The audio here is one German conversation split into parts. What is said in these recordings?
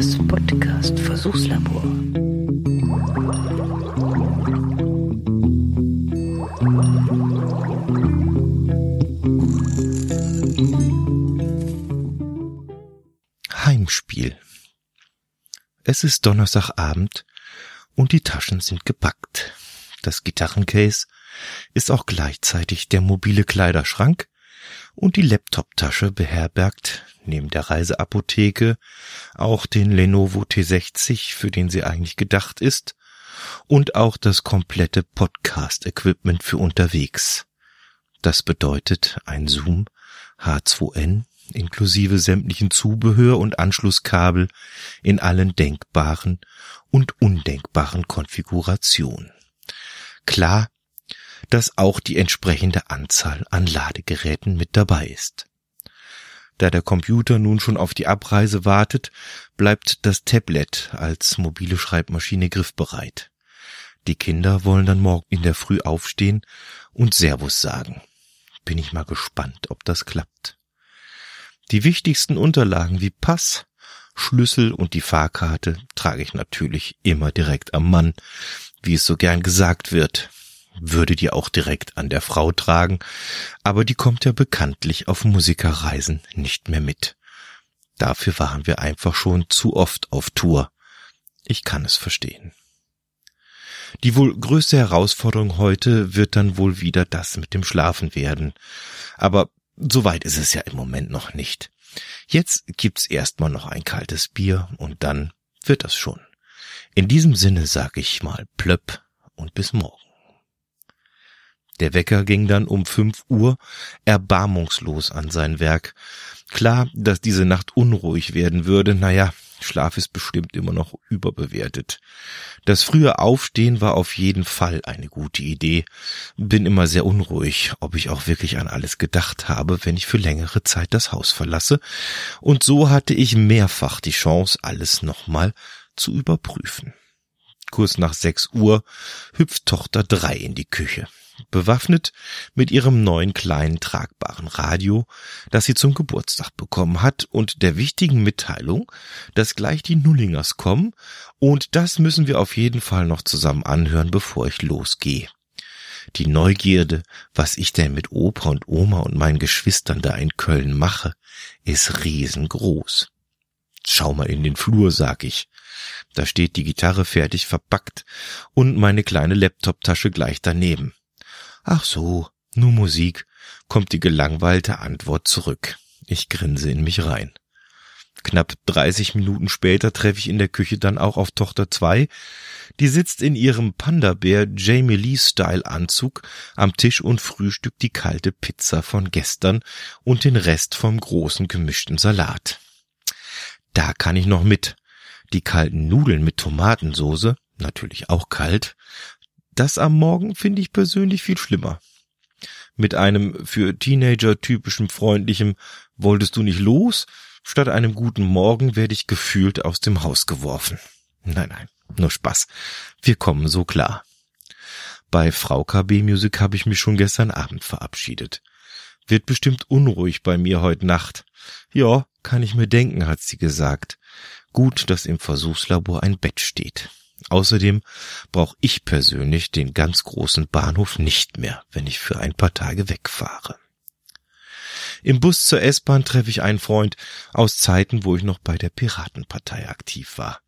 Das Podcast Versuchslabor. Heimspiel. Es ist Donnerstagabend und die Taschen sind gepackt. Das Gitarrencase ist auch gleichzeitig der mobile Kleiderschrank und die Laptoptasche beherbergt neben der Reiseapotheke auch den Lenovo T60, für den sie eigentlich gedacht ist, und auch das komplette Podcast-Equipment für unterwegs. Das bedeutet ein Zoom H2N inklusive sämtlichen Zubehör und Anschlusskabel in allen denkbaren und undenkbaren Konfigurationen. Klar, dass auch die entsprechende Anzahl an Ladegeräten mit dabei ist. Da der Computer nun schon auf die Abreise wartet, bleibt das Tablet als mobile Schreibmaschine griffbereit. Die Kinder wollen dann morgen in der Früh aufstehen und Servus sagen. Bin ich mal gespannt, ob das klappt. Die wichtigsten Unterlagen wie Pass, Schlüssel und die Fahrkarte trage ich natürlich immer direkt am Mann, wie es so gern gesagt wird. Würde die auch direkt an der Frau tragen, aber die kommt ja bekanntlich auf Musikerreisen nicht mehr mit. Dafür waren wir einfach schon zu oft auf Tour. Ich kann es verstehen. Die wohl größte Herausforderung heute wird dann wohl wieder das mit dem Schlafen werden. Aber so weit ist es ja im Moment noch nicht. Jetzt gibt's erstmal noch ein kaltes Bier und dann wird das schon. In diesem Sinne sag ich mal plöpp und bis morgen. Der Wecker ging dann um fünf Uhr erbarmungslos an sein Werk. Klar, dass diese Nacht unruhig werden würde, naja, Schlaf ist bestimmt immer noch überbewertet. Das frühe Aufstehen war auf jeden Fall eine gute Idee. Bin immer sehr unruhig, ob ich auch wirklich an alles gedacht habe, wenn ich für längere Zeit das Haus verlasse. Und so hatte ich mehrfach die Chance, alles nochmal zu überprüfen. Kurz nach sechs Uhr hüpft Tochter drei in die Küche bewaffnet mit ihrem neuen kleinen tragbaren Radio, das sie zum Geburtstag bekommen hat und der wichtigen Mitteilung, dass gleich die Nullingers kommen und das müssen wir auf jeden Fall noch zusammen anhören, bevor ich losgehe. Die Neugierde, was ich denn mit Opa und Oma und meinen Geschwistern da in Köln mache, ist riesengroß. Schau mal in den Flur, sag ich. Da steht die Gitarre fertig verpackt und meine kleine Laptoptasche gleich daneben. Ach so, nur Musik, kommt die gelangweilte Antwort zurück. Ich grinse in mich rein. Knapp 30 Minuten später treffe ich in der Küche dann auch auf Tochter 2. Die sitzt in ihrem Panda-Bär Jamie Lee-Style-Anzug am Tisch und frühstückt die kalte Pizza von gestern und den Rest vom großen gemischten Salat. Da kann ich noch mit. Die kalten Nudeln mit Tomatensoße, natürlich auch kalt, das am Morgen finde ich persönlich viel schlimmer. Mit einem für Teenager typischen freundlichem Wolltest du nicht los? Statt einem guten Morgen werde ich gefühlt aus dem Haus geworfen. Nein, nein, nur Spaß. Wir kommen so klar. Bei Frau KB Music habe ich mich schon gestern Abend verabschiedet. Wird bestimmt unruhig bei mir heute Nacht. Ja, kann ich mir denken, hat sie gesagt. Gut, dass im Versuchslabor ein Bett steht. Außerdem brauche ich persönlich den ganz großen Bahnhof nicht mehr, wenn ich für ein paar Tage wegfahre. Im Bus zur S-Bahn treffe ich einen Freund aus Zeiten, wo ich noch bei der Piratenpartei aktiv war.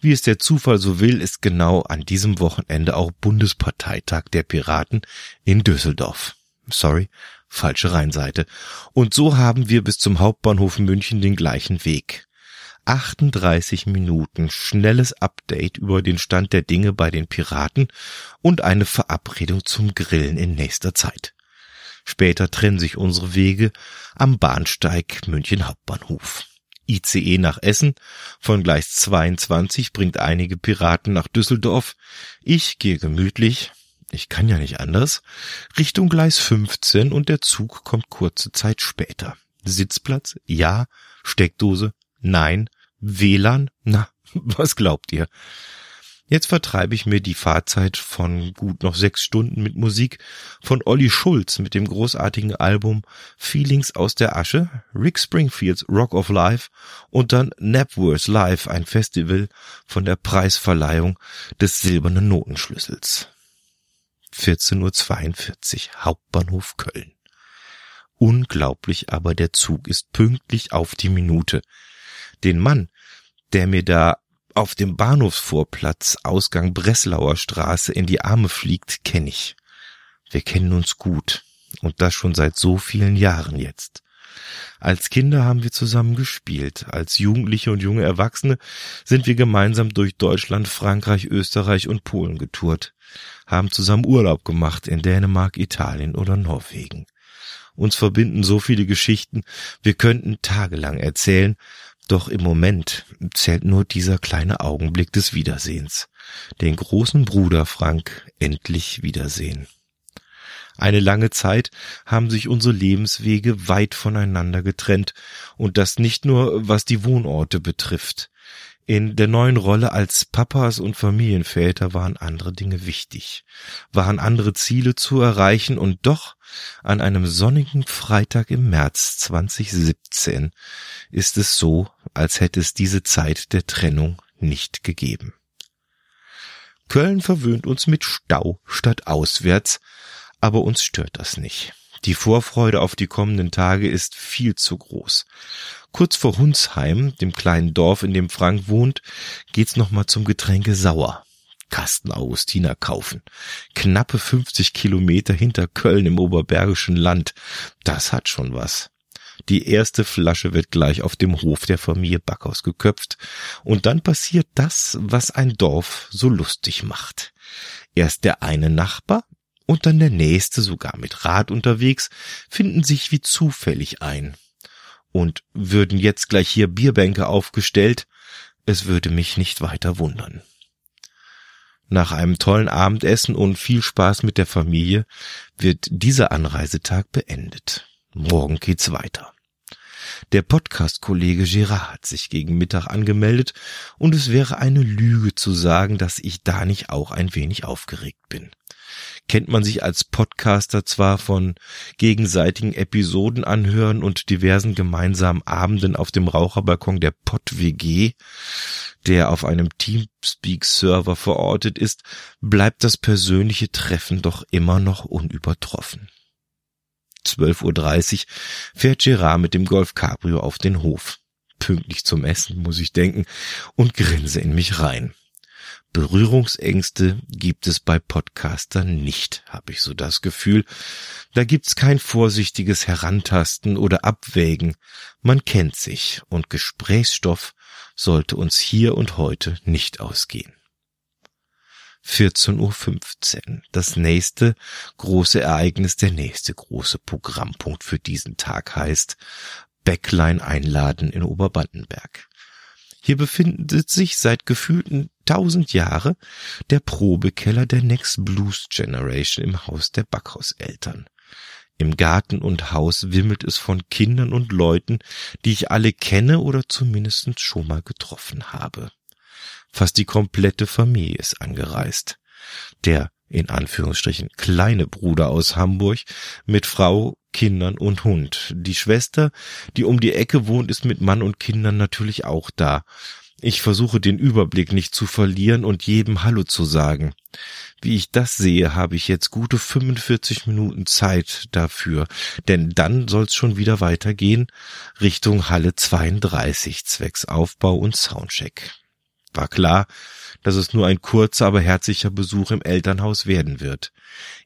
Wie es der Zufall so will, ist genau an diesem Wochenende auch Bundesparteitag der Piraten in Düsseldorf. Sorry, falsche Rheinseite. Und so haben wir bis zum Hauptbahnhof München den gleichen Weg. 38 Minuten schnelles Update über den Stand der Dinge bei den Piraten und eine Verabredung zum Grillen in nächster Zeit. Später trennen sich unsere Wege am Bahnsteig München Hauptbahnhof. ICE nach Essen von Gleis 22 bringt einige Piraten nach Düsseldorf. Ich gehe gemütlich, ich kann ja nicht anders, Richtung Gleis 15 und der Zug kommt kurze Zeit später. Sitzplatz? Ja. Steckdose? Nein. WLAN? Na, was glaubt ihr? Jetzt vertreibe ich mir die Fahrzeit von gut noch sechs Stunden mit Musik von Olli Schulz mit dem großartigen Album Feelings aus der Asche, Rick Springfields Rock of Life und dann Napworth Live, ein Festival von der Preisverleihung des silbernen Notenschlüssels. 14.42 Uhr Hauptbahnhof Köln. Unglaublich, aber der Zug ist pünktlich auf die Minute. Den Mann, der mir da auf dem Bahnhofsvorplatz Ausgang Breslauer Straße in die Arme fliegt, kenne ich. Wir kennen uns gut und das schon seit so vielen Jahren jetzt. Als Kinder haben wir zusammen gespielt, als Jugendliche und junge Erwachsene sind wir gemeinsam durch Deutschland, Frankreich, Österreich und Polen getourt, haben zusammen Urlaub gemacht in Dänemark, Italien oder Norwegen. Uns verbinden so viele Geschichten, wir könnten tagelang erzählen, doch im Moment zählt nur dieser kleine Augenblick des Wiedersehens. Den großen Bruder Frank endlich wiedersehen. Eine lange Zeit haben sich unsere Lebenswege weit voneinander getrennt, und das nicht nur was die Wohnorte betrifft. In der neuen Rolle als Papas und Familienväter waren andere Dinge wichtig, waren andere Ziele zu erreichen und doch an einem sonnigen Freitag im März 2017 ist es so, als hätte es diese Zeit der Trennung nicht gegeben. Köln verwöhnt uns mit Stau statt auswärts, aber uns stört das nicht. Die Vorfreude auf die kommenden Tage ist viel zu groß. Kurz vor Hunsheim, dem kleinen Dorf, in dem Frank wohnt, geht's nochmal zum Getränke Sauer. Kasten Augustiner kaufen. Knappe 50 Kilometer hinter Köln im Oberbergischen Land. Das hat schon was. Die erste Flasche wird gleich auf dem Hof der Familie Backhaus geköpft. Und dann passiert das, was ein Dorf so lustig macht. Erst der eine Nachbar, und dann der nächste sogar mit Rad unterwegs, finden sich wie zufällig ein. Und würden jetzt gleich hier Bierbänke aufgestellt, es würde mich nicht weiter wundern. Nach einem tollen Abendessen und viel Spaß mit der Familie wird dieser Anreisetag beendet. Morgen geht's weiter. Der Podcast-Kollege Girard hat sich gegen Mittag angemeldet und es wäre eine Lüge zu sagen, dass ich da nicht auch ein wenig aufgeregt bin kennt man sich als Podcaster zwar von gegenseitigen Episoden anhören und diversen gemeinsamen Abenden auf dem Raucherbalkon der Pod-WG, der auf einem Teamspeak-Server verortet ist, bleibt das persönliche Treffen doch immer noch unübertroffen. 12.30 Uhr fährt Gerard mit dem Golf Cabrio auf den Hof. Pünktlich zum Essen, muss ich denken, und grinse in mich rein. Berührungsängste gibt es bei Podcastern nicht, habe ich so das Gefühl. Da gibt's kein vorsichtiges Herantasten oder Abwägen. Man kennt sich und Gesprächsstoff sollte uns hier und heute nicht ausgehen. 14.15 Uhr. Das nächste große Ereignis, der nächste große Programmpunkt für diesen Tag heißt Backline einladen in Oberbandenberg. Hier befindet sich seit gefühlten tausend Jahre der Probekeller der Next Blues Generation im Haus der Backhauseltern. Im Garten und Haus wimmelt es von Kindern und Leuten, die ich alle kenne oder zumindest schon mal getroffen habe. Fast die komplette Familie ist angereist. Der in Anführungsstrichen kleine Bruder aus Hamburg mit Frau, Kindern und Hund. Die Schwester, die um die Ecke wohnt, ist mit Mann und Kindern natürlich auch da. Ich versuche den Überblick nicht zu verlieren und jedem Hallo zu sagen. Wie ich das sehe, habe ich jetzt gute 45 Minuten Zeit dafür, denn dann soll's schon wieder weitergehen Richtung Halle 32 zwecks Aufbau und Soundcheck. War klar, dass es nur ein kurzer, aber herzlicher Besuch im Elternhaus werden wird.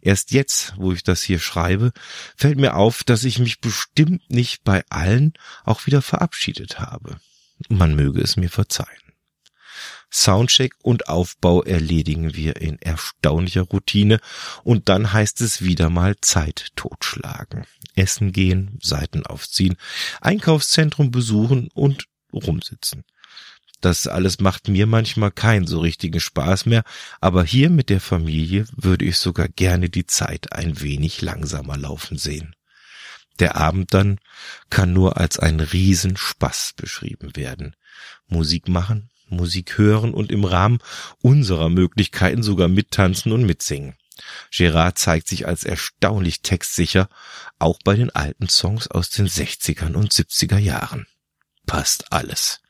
Erst jetzt, wo ich das hier schreibe, fällt mir auf, dass ich mich bestimmt nicht bei allen auch wieder verabschiedet habe. Man möge es mir verzeihen. Soundcheck und Aufbau erledigen wir in erstaunlicher Routine und dann heißt es wieder mal Zeit totschlagen. Essen gehen, Seiten aufziehen, Einkaufszentrum besuchen und rumsitzen. Das alles macht mir manchmal keinen so richtigen Spaß mehr, aber hier mit der Familie würde ich sogar gerne die Zeit ein wenig langsamer laufen sehen. Der Abend dann kann nur als ein Riesenspaß beschrieben werden. Musik machen, Musik hören und im Rahmen unserer Möglichkeiten sogar mittanzen und mitsingen. Gerard zeigt sich als erstaunlich textsicher, auch bei den alten Songs aus den 60ern und 70er Jahren. Passt alles.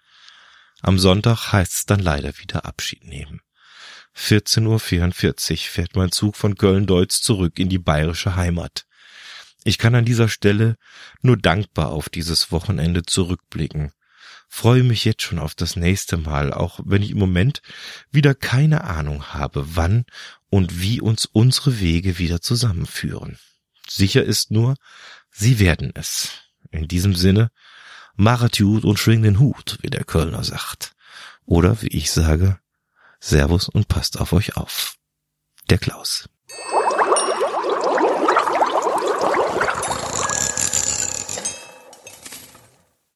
Am Sonntag heißt es dann leider wieder Abschied nehmen. 14.44 Uhr fährt mein Zug von Köln-Deutz zurück in die bayerische Heimat. Ich kann an dieser Stelle nur dankbar auf dieses Wochenende zurückblicken. Freue mich jetzt schon auf das nächste Mal, auch wenn ich im Moment wieder keine Ahnung habe, wann und wie uns unsere Wege wieder zusammenführen. Sicher ist nur, sie werden es. In diesem Sinne, machet gut und schwing den Hut, wie der Kölner sagt. Oder wie ich sage, Servus und passt auf euch auf. Der Klaus.